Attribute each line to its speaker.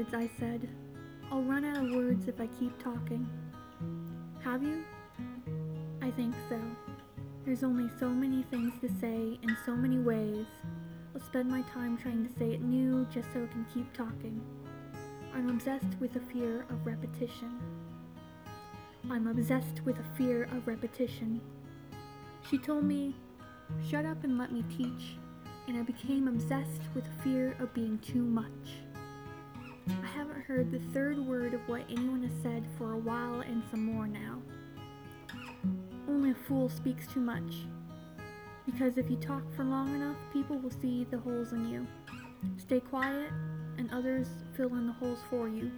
Speaker 1: words, I said. I'll run out of words if I keep talking. Have you? I think so. There's only so many things to say in so many ways. I'll spend my time trying to say it new just so I can keep talking. I'm obsessed with a fear of repetition. I'm obsessed with a fear of repetition. She told me, shut up and let me teach, and I became obsessed with a fear of being too much. I haven't heard the third word of what anyone has said for a while and some more now. Only a fool speaks too much. Because if you talk for long enough, people will see the holes in you. Stay quiet, and others fill in the holes for you.